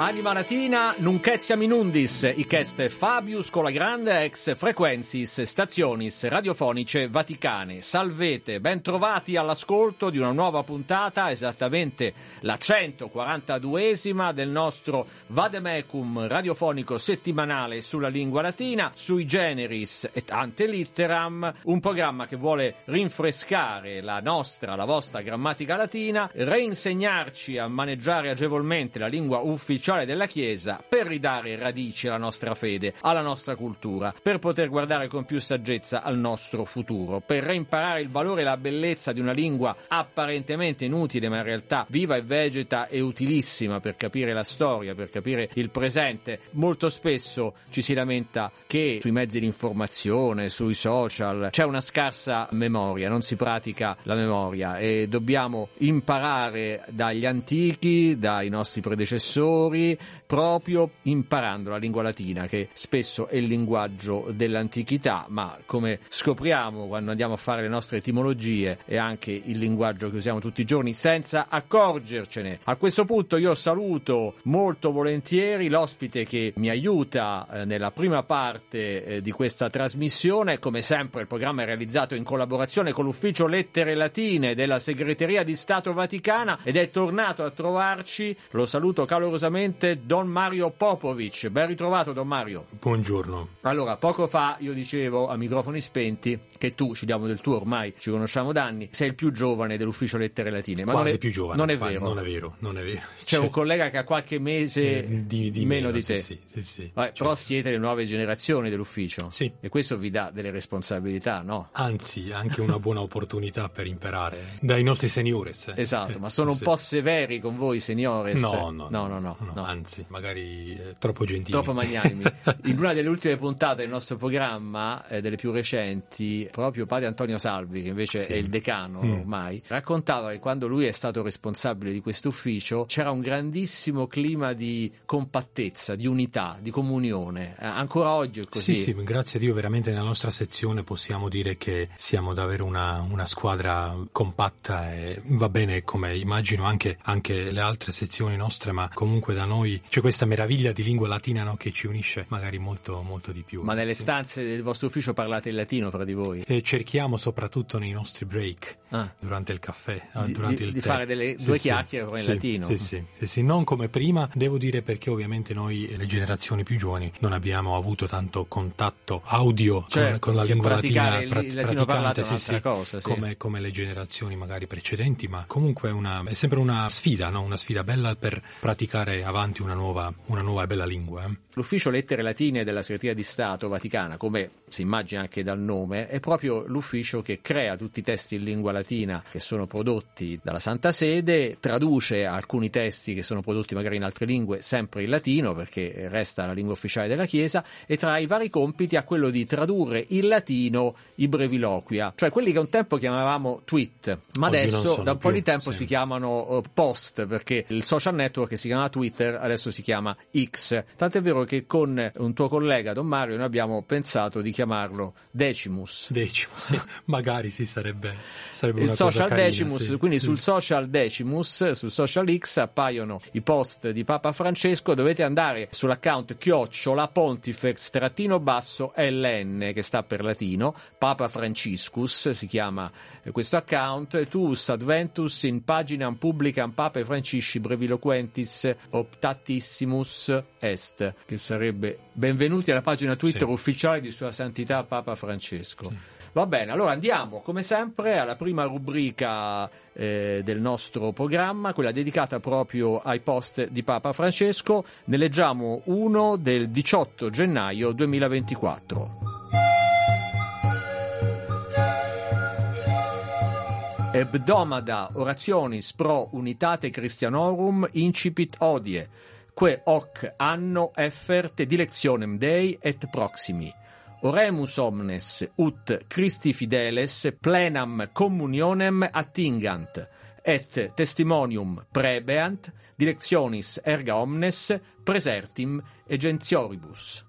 Anima latina, nunquezia minundis, icheste Fabius con la grande ex frequensis stationis radiofonice vaticane. Salvete, ben trovati all'ascolto di una nuova puntata, esattamente la 142esima del nostro Vademecum radiofonico settimanale sulla lingua latina, sui generis et ante litteram, un programma che vuole rinfrescare la nostra, la vostra grammatica latina, reinsegnarci a maneggiare agevolmente la lingua ufficiale ufficiale della Chiesa per ridare radici alla nostra fede, alla nostra cultura, per poter guardare con più saggezza al nostro futuro, per reimparare il valore e la bellezza di una lingua apparentemente inutile ma in realtà viva e vegeta e utilissima per capire la storia, per capire il presente. Molto spesso ci si lamenta che sui mezzi di informazione, sui social, c'è una scarsa memoria, non si pratica la memoria e dobbiamo imparare dagli antichi, dai nostri predecessori, we proprio imparando la lingua latina, che spesso è il linguaggio dell'antichità, ma come scopriamo quando andiamo a fare le nostre etimologie, è anche il linguaggio che usiamo tutti i giorni senza accorgercene. A questo punto io saluto molto volentieri l'ospite che mi aiuta eh, nella prima parte eh, di questa trasmissione. Come sempre il programma è realizzato in collaborazione con l'ufficio Lettere Latine della Segreteria di Stato Vaticana ed è tornato a trovarci, lo saluto calorosamente Don Mario Popovic. Ben ritrovato Don Mario. Buongiorno. Allora, poco fa io dicevo a microfoni spenti che tu, ci diamo del tuo ormai, ci conosciamo da anni, sei il più giovane dell'ufficio lettere latine. Ma Quasi non è più giovane. Non è vero. Non è vero, non è vero. C'è cioè, un collega che ha qualche mese eh, di, di meno, meno, di te. Sì, sì, sì, Vabbè, Però siete le nuove generazioni dell'ufficio. Sì. E questo vi dà delle responsabilità, no? Anzi, anche una buona opportunità per imparare dai nostri seniores. Eh. Esatto, ma sono un Sì. po' severi con voi, seniores? No, no, no, no, no, no. Anzi, magari eh, troppo gentili. Troppo magnanimi. In una delle ultime puntate del nostro programma, eh, delle più recenti, proprio padre Antonio Salvi, che invece Sì. è il decano Mm. ormai, raccontava che quando lui è stato responsabile di questo ufficio c'era un grandissimo clima di compattezza, di unità, di comunione. Eh, ancora oggi è così. Sì, sì, grazie a Dio veramente nella nostra sezione possiamo dire che siamo davvero una, una squadra compatta e va bene come immagino anche, anche le altre sezioni nostre, ma comunque da noi c'è questa meraviglia di lingua latina no, che ci unisce magari molto, molto di più. Ma nelle Sì. stanze del vostro ufficio parlate il latino fra di voi? E cerchiamo soprattutto nei nostri break, Ah. durante il caffè, eh, Di- durante di- il di fare delle- Sì, due sì, chiacchiere in sì, latino. Sì, sì, non come prima, devo dire perché ovviamente noi, le generazioni più giovani, non abbiamo avuto tanto contatto audio con- Certo, con, la perché lingua latina il- pra- il latino parlato sì, cosa, come, come le generazioni magari precedenti, ma comunque è, una- è sempre una sfida, no? una sfida bella per praticare avanti una nuova, una nuova bella lingua. eh. L'ufficio lettere latine della Segreteria di Stato Vaticana, come si immagina anche dal nome, è proprio l'ufficio che crea tutti i testi in lingua latina che sono prodotti dalla Santa Sede, traduce alcuni testi che sono prodotti magari in altre lingue sempre in latino perché resta la lingua ufficiale della Chiesa e tra i vari compiti ha quello di tradurre in latino i breviloquia, cioè quelli che un tempo chiamavamo tweet, ma Oggi adesso da un po' più, di tempo sì. si chiamano eh, post perché il social network che si chiama Twitter adesso si chiama X. Tant'è vero che con un tuo collega Don Mario noi abbiamo pensato di chiamarlo Decimus. Decimo, sì. magari sì, sarebbe, sarebbe Il una cosa social carina, Decimus, sì. quindi Sì. sul social Decimus, sul social X appaiono i post di Papa Francesco, dovete andare sull'account chiocciola pontifex trattino basso LN che sta per latino, Papa Franciscus si chiama eh, questo account, tuus adventus in paginam publicam Papae Francisci breviloquentis optatissimus est, che sarebbe benvenuti alla pagina Twitter Sì. ufficiale di Sua Santità Papa Francesco. Va bene, allora andiamo come sempre alla prima rubrica eh, del nostro programma, quella dedicata proprio ai post di Papa Francesco. Ne leggiamo uno del 18 gennaio 2024. Hebdomada orationis pro unitate Christianorum incipit odie, que hoc anno effert dilectionem Dei et proximi. Oremus omnes ut Christi fideles plenam communionem attingant et testimonium prebeant, directionis erga omnes, presertim egentioribus.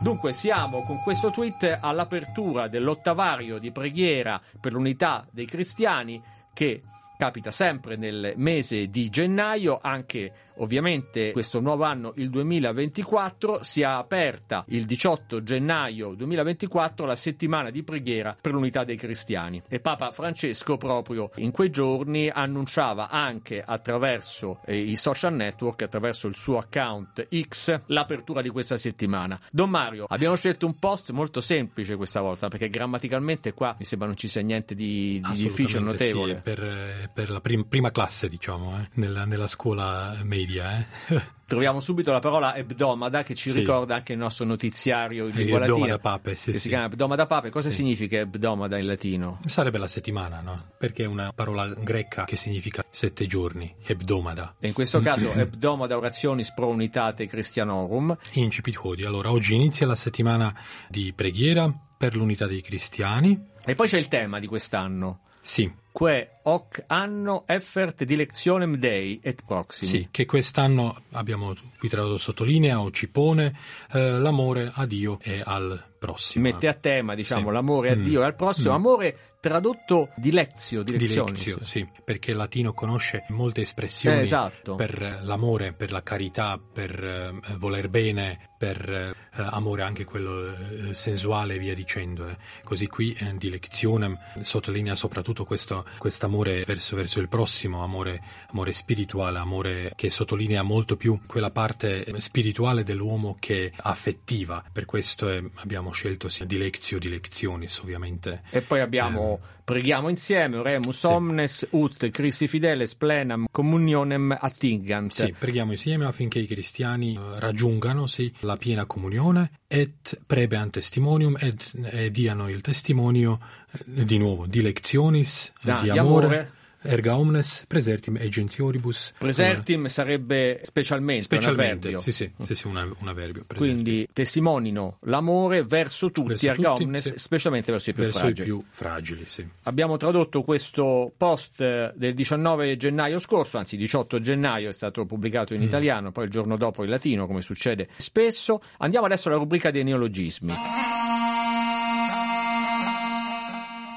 Dunque siamo con questo tweet all'apertura dell'ottavario di preghiera per l'unità dei cristiani che capita sempre nel mese di gennaio, anche ovviamente questo nuovo anno, il 2024, si è aperta il 18 gennaio 2024 la settimana di preghiera per l'unità dei cristiani e Papa Francesco proprio in quei giorni annunciava anche attraverso eh, i social network, attraverso il suo account X, l'apertura di questa settimana. Don Mario, abbiamo scelto un post molto semplice questa volta perché grammaticalmente qua mi sembra non ci sia niente di, di difficile, notevole. Sì, per, eh, per la prim- prima classe, diciamo, eh, nella, nella, scuola media. Eh. Troviamo subito la parola ebdomada che ci sì. ricorda anche il nostro notiziario in lingua latina. Ebdomada pape, sì, sì. si chiama ebdomada pape. Cosa significa ebdomada in latino? Sarebbe la settimana, no? Perché è una parola greca che significa sette giorni, ebdomada. E in questo caso ebdomada orationis pro unitate christianorum. Incipit hodie. Allora, oggi inizia la settimana di preghiera per l'unità dei cristiani. E poi c'è il tema di quest'anno. Sì. Que hoc anno effert dilectionem Dei et proximi. Sì, che quest'anno abbiamo qui tradotto sottolinea o ci pone eh, l'amore a Dio e al prossimo. Mette a tema, diciamo, sì. l'amore a mm. Dio e al prossimo. Mm. Amore tradotto dilezio, dilezio, sì, perché il latino conosce molte espressioni eh, esatto. per l'amore, per la carità, per eh, voler bene, per eh, amore anche quello eh, sensuale e via dicendo. Eh. Così qui eh, dilezionem sottolinea soprattutto questo amore verso, verso, il prossimo, amore, amore spirituale, amore che sottolinea molto più quella parte spirituale dell'uomo che affettiva. Per questo abbiamo scelto sia dilezio, dilezionis ovviamente. E poi abbiamo, eh, Preghiamo insieme, oremus sì. omnes ut Christi fideles plenam communionem attingant. Sì, preghiamo insieme affinché i cristiani eh, raggiungano sì, la piena comunione et prebeant testimonium et, e diano il testimonio eh, di nuovo di lectionis, ah, di amore, di amore erga omnes presertim agentioribus. Presertim come... sarebbe specialmente, specialmente un avverbio. Sì, sì, sì, sì un, avverbio. Presertim. Quindi testimonino l'amore verso tutti, verso erga tutti, omnes, sì. specialmente verso i più verso fragili. I più fragili sì. Abbiamo tradotto questo post del 19 gennaio scorso, anzi 18 gennaio è stato pubblicato in mm. italiano, poi il giorno dopo in latino, come succede spesso. Andiamo adesso alla rubrica dei neologismi.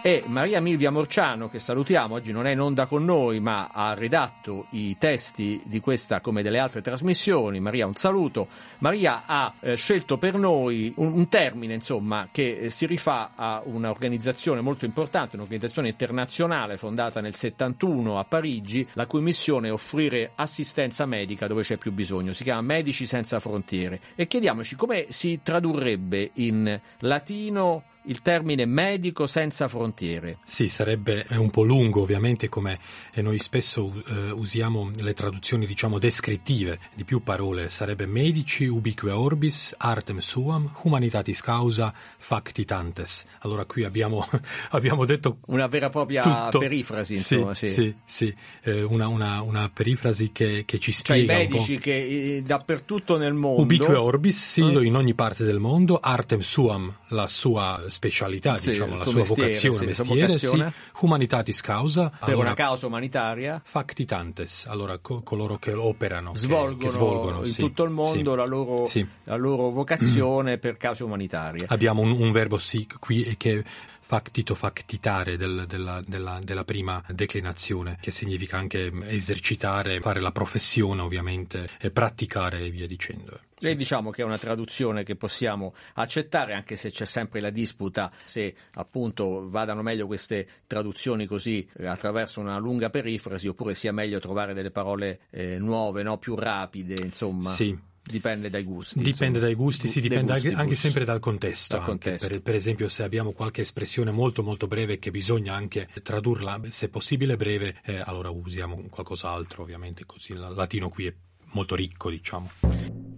E Maria Milvia Morciano, che salutiamo, oggi non è in onda con noi, ma ha redatto i testi di questa come delle altre trasmissioni. Maria, un saluto. Maria ha eh, scelto per noi un, un termine, insomma, che eh, si rifà a un'organizzazione molto importante, un'organizzazione internazionale fondata nel 71 a Parigi, la cui missione è offrire assistenza medica dove c'è più bisogno. Si chiama Medici Senza Frontiere. E chiediamoci come si tradurrebbe in latino il termine medico senza frontiere. Sì, sarebbe un po' lungo ovviamente come noi spesso eh, usiamo le traduzioni diciamo descrittive di più parole, sarebbe medici ubique orbis, artem suam, humanitatis causa, facti tantes. Allora qui abbiamo, abbiamo detto una vera e propria tutto. perifrasi, insomma, sì. Sì, sì, eh, una, una, una, perifrasi che, che ci spiega Cioè i medici che eh, dappertutto nel mondo... Ubique orbis, sì, eh. in ogni parte del mondo, artem suam, la sua specialità, sì, diciamo, la sua mestiere, vocazione, sì, mestiere, vocazione. sì, humanitatis causa, per allora, una causa umanitaria, facti tantes, allora co- coloro che operano, svolgono, che, che svolgono in sì, tutto il mondo la, loro, la loro vocazione per cause umanitarie. Abbiamo un, un verbo sì qui che factito factitare del, della, della, della, prima declinazione, che significa anche esercitare, fare la professione ovviamente, e praticare e via dicendo. E diciamo che è una traduzione che possiamo accettare, anche se c'è sempre la disputa se appunto vadano meglio queste traduzioni così eh, attraverso una lunga perifrasi oppure sia meglio trovare delle parole eh, nuove, no? più rapide, insomma. Sì, Dipende dai gusti. Dipende insomma. dai gusti, sì, dipende gusti, anche, anche, sempre dal contesto. Dal contesto. Per, per, esempio, se abbiamo qualche espressione molto molto breve che bisogna anche tradurla, se possibile breve, eh, allora usiamo qualcos'altro, ovviamente, così il latino qui è molto ricco, diciamo.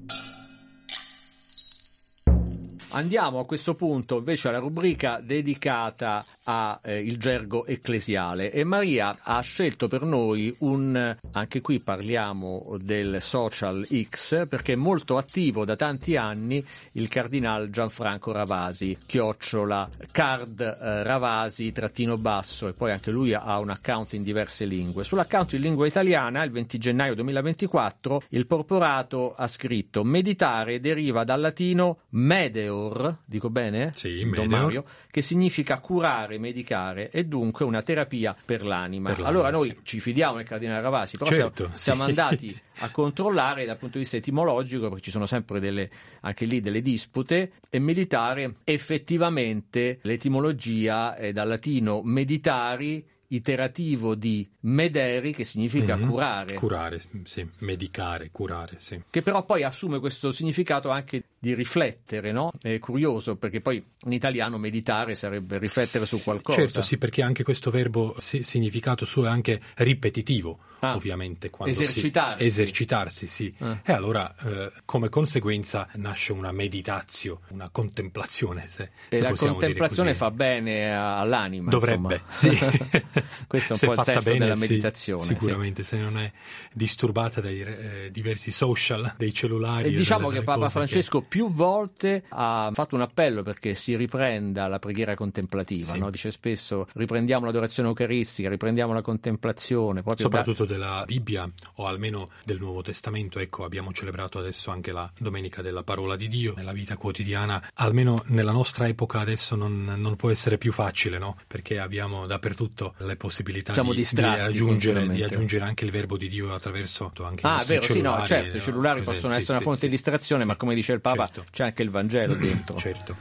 Andiamo a questo punto invece alla rubrica dedicata al eh, gergo ecclesiale e Maria ha scelto per noi un, anche qui parliamo del social X, perché è molto attivo da tanti anni il cardinal Gianfranco Ravasi, chiocciola, card eh, Ravasi, trattino basso e poi anche lui ha un account in diverse lingue. Sull'account in lingua italiana, il 20 gennaio 2024, il porporato ha scritto meditare deriva dal latino medeor, dico bene? Sì, medeor. Mario, che significa curare, medicare e dunque una terapia per l'anima. Per l'anima, allora noi sì. ci fidiamo del cardinale Ravasi, però Certo, siamo, sì. siamo andati a controllare dal punto di vista etimologico, perché ci sono sempre delle, anche lì delle dispute, e meditare effettivamente l'etimologia è dal latino meditari, iterativo di mederi, che significa Mhm. curare. Curare, sì, medicare, curare, sì. che però poi assume questo significato anche di riflettere, no? È curioso perché poi in italiano meditare sarebbe riflettere su Sì, qualcosa. Certo, sì, perché anche questo verbo, sì, significato suo è anche ripetitivo, Ah, ovviamente. Quando si- esercitarsi. esercitarsi, sì. Ah. E allora, eh, come conseguenza, nasce una meditazio, una contemplazione, se, E se la contemplazione fa bene all'anima. Dovrebbe, insomma. sì. Questo è un Se po' il senso bene, della sì, meditazione. sì. sicuramente, se non è disturbata dai eh, diversi social, dei cellulari. E diciamo che Papa Francesco più volte ha fatto un appello perché si riprenda la preghiera contemplativa, Sì. no? dice spesso riprendiamo l'adorazione eucaristica, riprendiamo la contemplazione, proprio da- Soprattutto della Bibbia o almeno del Nuovo Testamento, ecco, abbiamo celebrato adesso anche la Domenica della Parola di Dio nella vita quotidiana, almeno nella nostra epoca adesso non, non può essere più facile, no? Perché abbiamo dappertutto le possibilità Siamo di, di aggiungere, di aggiungere anche il verbo di Dio attraverso anche i Ah, nostri vero, sì, no, cellulari, certo, i no? cellulari Cos'è? possono Sì, essere una sì, fonte sì. di distrazione, ma come dice il Papa Certo. c'è anche il Vangelo dentro. Certo.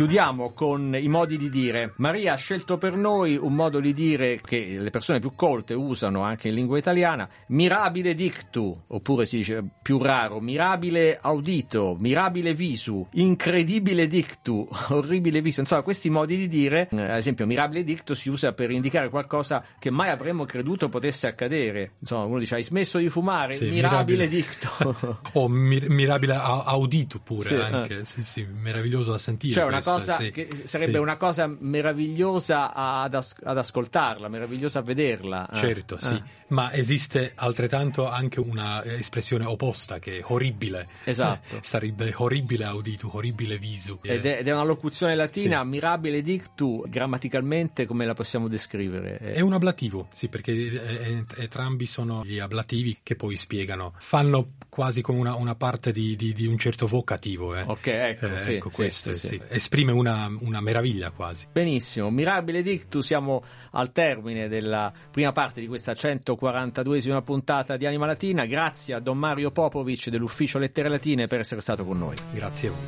Chiudiamo con i modi di dire. Maria ha scelto per noi un modo di dire che le persone più colte usano anche in lingua italiana, mirabile dictu, oppure si dice più raro, mirabile audito, mirabile visu, incredibile dictu, orribile visu. Insomma, questi modi di dire, eh, ad esempio, mirabile dictu si usa per indicare qualcosa che mai avremmo creduto potesse accadere. Insomma, uno dice hai smesso di fumare, Sì, mirabile, mirabile. dictu. o mir- mirabile audito pure Sì, anche, sì, sì, meraviglioso da sentire. Cioè cosa sì, che sarebbe sì. una cosa meravigliosa ad, as- ad ascoltarla, meravigliosa a vederla. eh. Certo, sì, Eh. ma esiste altrettanto anche una espressione opposta che è orribile. Esatto. Eh, sarebbe orribile audito, orribile visu. Ed è, ed è una locuzione latina, Sì. mirabile dictu, grammaticalmente come la possiamo descrivere? Eh, È un ablativo, sì, perché ent- entrambi sono gli ablativi che poi spiegano, fanno quasi come una, una parte di, di- di un certo vocativo. eh. Ok, ecco, Eh, sì, ecco sì, questo, sì. Esprime una, una meraviglia quasi. Benissimo, mirabile dictu, siamo al termine della prima parte di questa 142esima puntata di Anima Latina. Grazie a Don Mario Popovic dell'Ufficio Lettere Latine per essere stato con noi. Grazie a voi.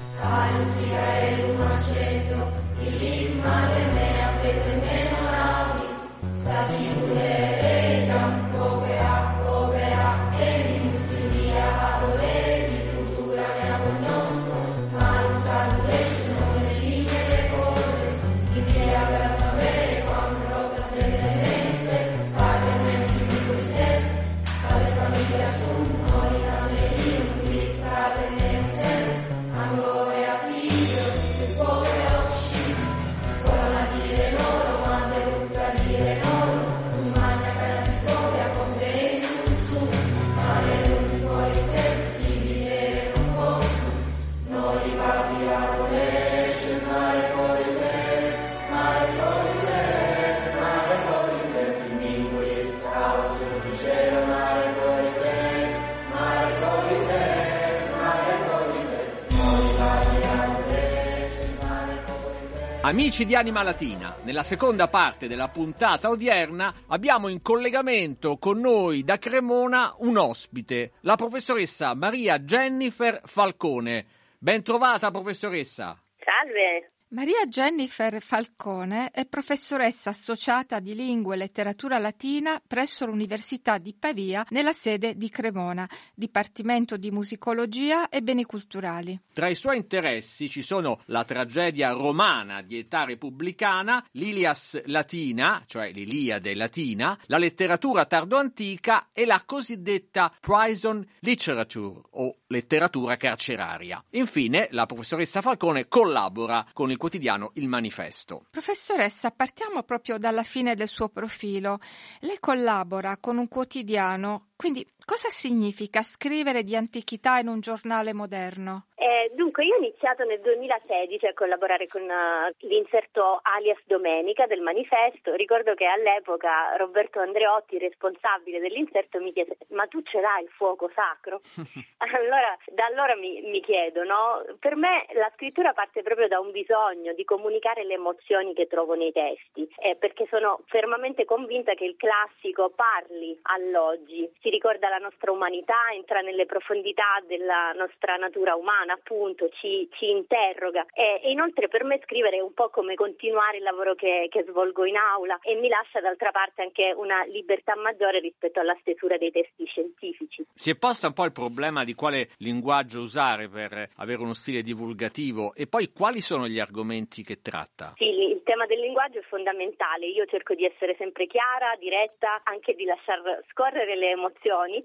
Amici di Anima Latina, nella seconda parte della puntata odierna abbiamo in collegamento con noi da Cremona un ospite, la professoressa Maria Jennifer Falcone. Ben trovata professoressa. Salve, Maria Jennifer Falcone è professoressa associata di lingua e letteratura latina presso l'Università di Pavia nella sede di Cremona, Dipartimento di Musicologia e Beni Culturali. Tra i suoi interessi ci sono la tragedia romana di età repubblicana, l'Ilias latina, cioè l'Iliade latina, la letteratura tardoantica e la cosiddetta Prison Literature o letteratura carceraria. Infine, la professoressa Falcone collabora con il quotidiano Il Manifesto. Professoressa, partiamo proprio dalla fine del suo profilo. Lei collabora con un quotidiano, quindi cosa significa scrivere di antichità in un giornale moderno? Eh, dunque, io ho iniziato nel 2016 a collaborare con uh, l'inserto alias Domenica del manifesto. Ricordo che all'epoca Roberto Andreotti, responsabile dell'inserto, mi chiese: Ma tu ce l'hai il fuoco sacro? allora, da allora mi, mi chiedo, no? Per me la scrittura parte proprio da un bisogno di comunicare le emozioni che trovo nei testi, eh, perché sono fermamente convinta che il classico parli all'oggi, si ricorda la nostra umanità, entra nelle profondità della nostra natura umana appunto ci, ci interroga e, e, inoltre per me scrivere è un po' come continuare il lavoro che, che, svolgo in aula e mi lascia d'altra parte anche una libertà maggiore rispetto alla stesura dei testi scientifici. Si è posto un po' il problema di quale linguaggio usare per avere uno stile divulgativo e poi quali sono gli argomenti che tratta? Sì, il tema del linguaggio è fondamentale, io cerco di essere sempre chiara, diretta, anche di lasciar scorrere le emozioni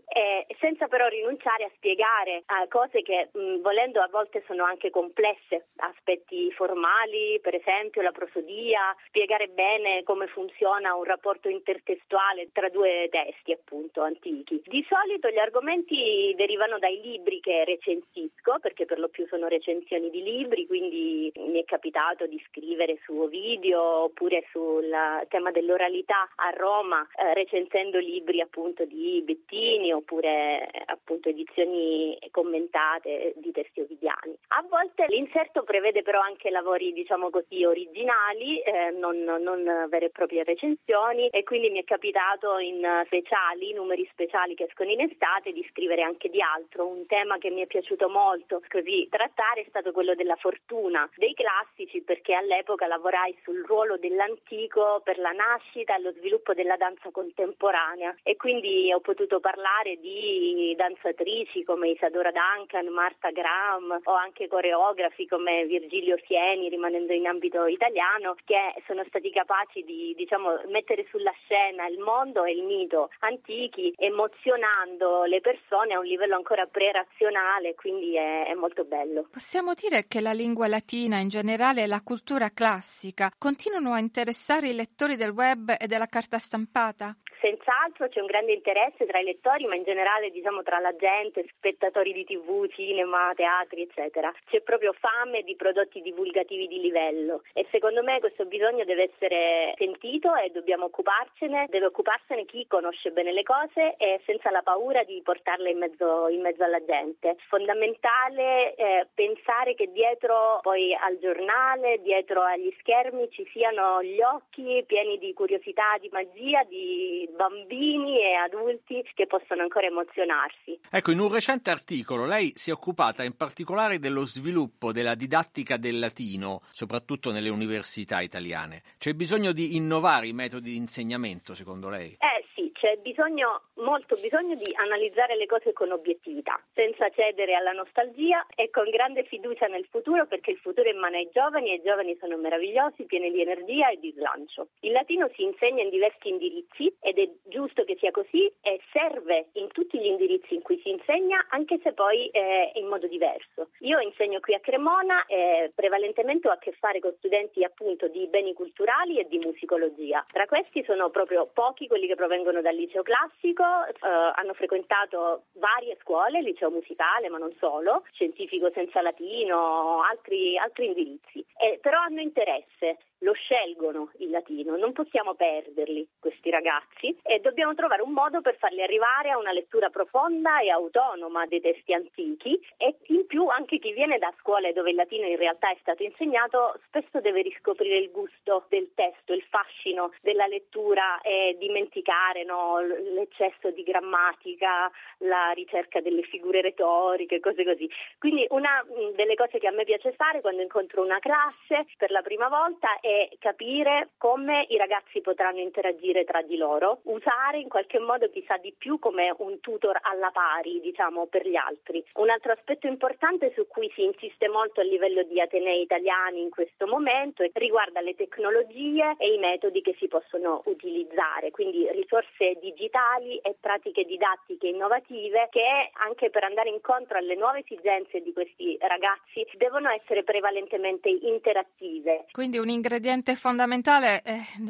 eh, senza però rinunciare a spiegare eh, cose che mh, volendo a volte sono anche complesse, aspetti formali, per esempio la prosodia, spiegare bene come funziona un rapporto intertestuale tra due testi appunto antichi. Di solito gli argomenti derivano dai libri che recensisco, perché per lo più sono recensioni di libri, quindi mi è capitato di scrivere su Ovidio oppure sul tema dell'oralità a Roma, eh, recensendo libri appunto di Bettini oppure appunto edizioni commentate di testi ovidiani. A volte l'inserto prevede però anche lavori, diciamo così, originali, eh, non, non, vere e proprie recensioni e quindi mi è capitato in speciali, numeri speciali che escono in estate, di scrivere anche di altro. Un tema che mi è piaciuto molto così trattare è stato quello della fortuna dei classici perché all'epoca lavorai sul ruolo dell'antico per la nascita e lo sviluppo della danza contemporanea e quindi ho potuto parlare di danzatrici come Isadora Duncan, Marta Graham o anche coreografi come Virgilio Sieni, rimanendo in ambito italiano, che sono stati capaci di diciamo, mettere sulla scena il mondo e il mito antichi, emozionando le persone a un livello ancora pre-razionale, quindi è, è molto bello. Possiamo dire che la lingua latina, in generale e la cultura classica, continuano a interessare i lettori del web e della carta stampata? Senz'altro c'è un grande interesse tra i lettori, ma in generale diciamo tra la gente, spettatori di tv, cinema, teatri, eccetera. C'è proprio fame di prodotti divulgativi di livello e secondo me questo bisogno deve essere sentito e dobbiamo occuparcene, deve occuparsene chi conosce bene le cose e senza la paura di portarle in mezzo, in mezzo alla gente. Fondamentale eh, pensare che dietro poi al giornale, dietro agli schermi ci siano gli occhi pieni di curiosità, di magia, di bambini e adulti che possono ancora emozionarsi. Ecco, in un recente articolo lei si è occupata in particolare dello sviluppo della didattica del latino, soprattutto nelle università italiane. C'è bisogno di innovare i metodi di insegnamento, secondo lei? Eh c'è bisogno, molto bisogno di analizzare le cose con obiettività, senza cedere alla nostalgia e con grande fiducia nel futuro, perché il futuro è in mano ai giovani e i giovani sono meravigliosi, pieni di energia e di slancio. Il latino si insegna in diversi indirizzi ed è giusto che sia così e serve in tutti gli indirizzi in cui si insegna, anche se poi eh, in modo diverso. Io insegno qui a Cremona e prevalentemente ho a che fare con studenti appunto di beni culturali e di musicologia. Tra questi sono proprio pochi quelli che provengono dal liceo classico, eh, hanno frequentato varie scuole, liceo musicale ma non solo, scientifico senza latino, altri, altri indirizzi, eh, però hanno interesse lo scelgono il latino, non possiamo perderli questi ragazzi e dobbiamo trovare un modo per farli arrivare a una lettura profonda e autonoma dei testi antichi e in più anche chi viene da scuole dove il latino in realtà è stato insegnato spesso deve riscoprire il gusto del testo, il fascino della lettura e dimenticare no, l'eccesso di grammatica, la ricerca delle figure retoriche, cose così. Quindi una delle cose che a me piace fare quando incontro una classe per la prima volta è capire come i ragazzi potranno interagire tra di loro, usare in qualche modo chi sa di più come un tutor alla pari, diciamo, per gli altri. Un altro aspetto importante su cui si insiste molto a livello di atenei italiani in questo momento riguarda le tecnologie e i metodi che si possono utilizzare, quindi risorse digitali e pratiche didattiche innovative che anche per andare incontro alle nuove esigenze di questi ragazzi devono essere prevalentemente interattive. Quindi un ingrediente fondamentale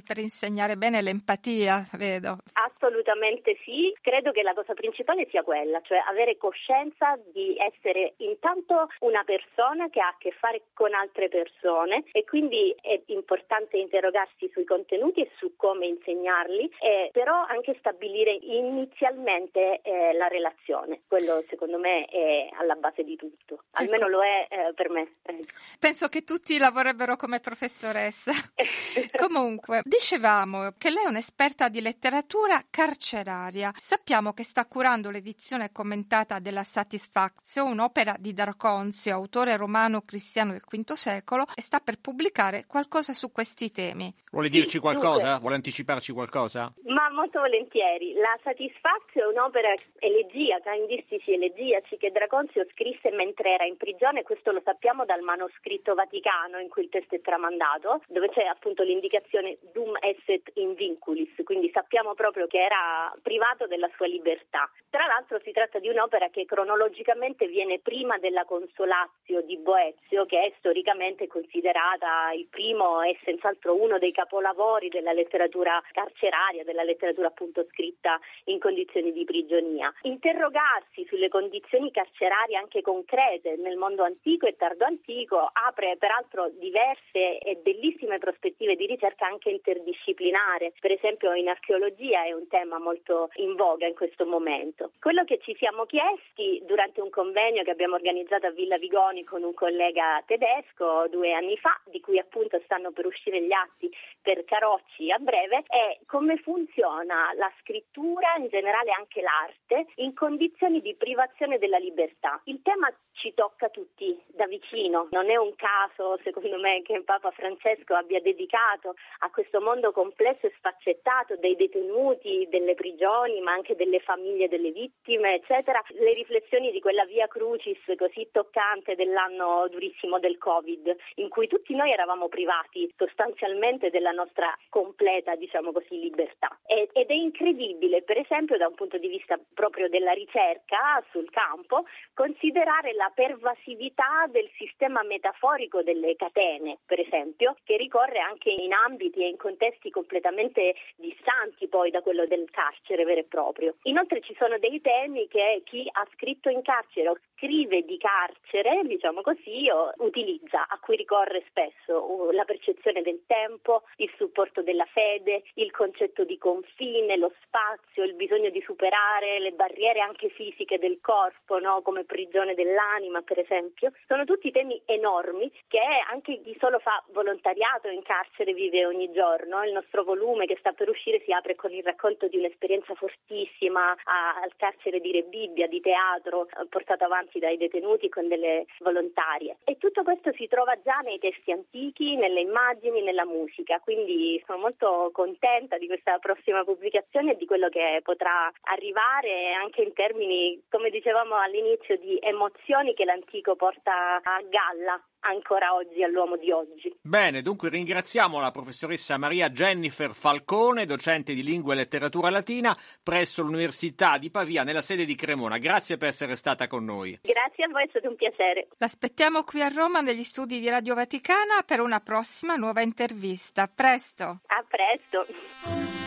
per insegnare bene l'empatia, vedo. Assolutamente sì, credo che la cosa principale sia quella, cioè avere coscienza di essere intanto una persona che ha a che fare con altre persone e quindi è importante interrogarsi sui contenuti e su come insegnarli, eh, però anche stabilire inizialmente eh, la relazione. Quello secondo me è alla base di tutto, almeno ecco. lo è eh, per me. Penso che tutti lavorerebbero come professoressa. Comunque, dicevamo che lei è un'esperta di letteratura carceraria. Sappiamo che sta curando l'edizione commentata della Satisfazio, un'opera di Darconzio, autore romano cristiano del V secolo, e sta per pubblicare qualcosa su questi temi. Vuole dirci qualcosa? Vuole anticiparci qualcosa? Ma molto volentieri. La Satisfazio è un'opera elegiaca, indistici elegiaci, che Draconzio scrisse mentre era in prigione, questo lo sappiamo dal manoscritto vaticano in cui il testo è tramandato, dove c'è appunto l'indicazione dum esset in vinculis, quindi sappiamo proprio che era privato della sua libertà. Tra l'altro si tratta di un'opera che cronologicamente viene prima della Consolatio di Boezio, che è storicamente considerata il primo e senz'altro uno dei capolavori della letteratura carceraria, della letteratura appunto scritta in condizioni di prigionia. Interrogarsi sulle condizioni carcerarie anche concrete nel mondo antico e tardo antico apre peraltro diverse e bellissime prospettive di ricerca anche interdisciplinare. Per esempio in archeologia è un tema molto in voga in questo momento. Quello che ci siamo chiesti durante un convegno che abbiamo organizzato a Villa Vigoni con un collega tedesco due anni fa, di cui appunto stanno per uscire gli atti per Carocci a breve, è come funziona la scrittura, in generale anche l'arte, in condizioni di privazione della libertà. Il tema ci tocca tutti da vicino, non è un caso secondo me che Papa Francesco abbia dedicato a questo mondo complesso e sfaccettato dei detenuti, delle prigioni, ma anche delle famiglie delle vittime, eccetera, le riflessioni di quella via crucis così toccante dell'anno durissimo del Covid, in cui tutti noi eravamo privati sostanzialmente della nostra completa, diciamo così, libertà. Ed è incredibile, per esempio, da un punto di vista proprio della ricerca sul campo, considerare la pervasività del sistema metaforico delle catene, per esempio, che ricorre anche in ambiti e in contesti completamente distanti poi da quello del carcere vero e proprio. Inoltre ci sono dei temi che chi ha scritto in carcere o scrive di carcere, diciamo così, o utilizza, a cui ricorre spesso la percezione del tempo, il supporto della fede, il concetto di confine, lo spazio, il bisogno di superare le barriere anche fisiche del corpo, no? come prigione dell'anima, per esempio. Sono tutti temi enormi che anche chi solo fa volontariato in carcere vive ogni giorno. Il nostro volume che sta per uscire si apre con il racconto di un'esperienza fortissima al carcere di Rebibbia, di teatro, portato avanti dai detenuti con delle volontarie. E tutto questo si trova già nei testi antichi, nelle immagini, nella musica, quindi sono molto contenta di questa prossima pubblicazione e di quello che potrà arrivare anche in termini, come dicevamo all'inizio, di emozioni che l'antico porta a galla ancora oggi all'uomo di oggi. Bene, dunque ringraziamo la professoressa Maria Jennifer Falcone, docente di lingua e letteratura latina presso l'Università di Pavia nella sede di Cremona. Grazie per essere stata con noi. Grazie a voi, è stato un piacere. L'aspettiamo qui a Roma negli studi di Radio Vaticana per una prossima nuova intervista. A presto. A presto.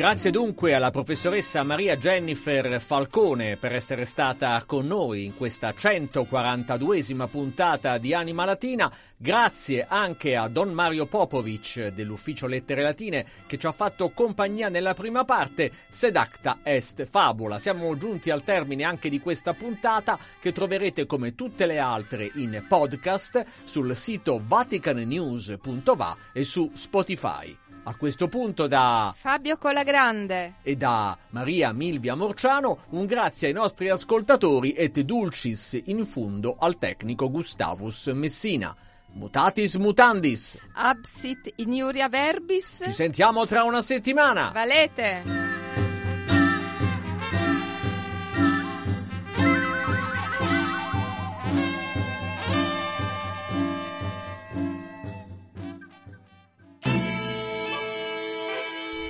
Grazie dunque alla professoressa Maria Jennifer Falcone per essere stata con noi in questa 142esima puntata di Anima Latina. Grazie anche a Don Mario Popovic dell'Ufficio Lettere Latine che ci ha fatto compagnia nella prima parte. Sedacta est fabula. Siamo giunti al termine anche di questa puntata che troverete come tutte le altre in podcast sul sito vaticannews.va e su Spotify. A questo punto da Fabio Colagrande e da Maria Milvia Morciano un grazie ai nostri ascoltatori et dulcis in fundo al tecnico Gustavus Messina. Mutatis mutandis. Absit in iuria verbis Ci sentiamo tra una settimana. Valete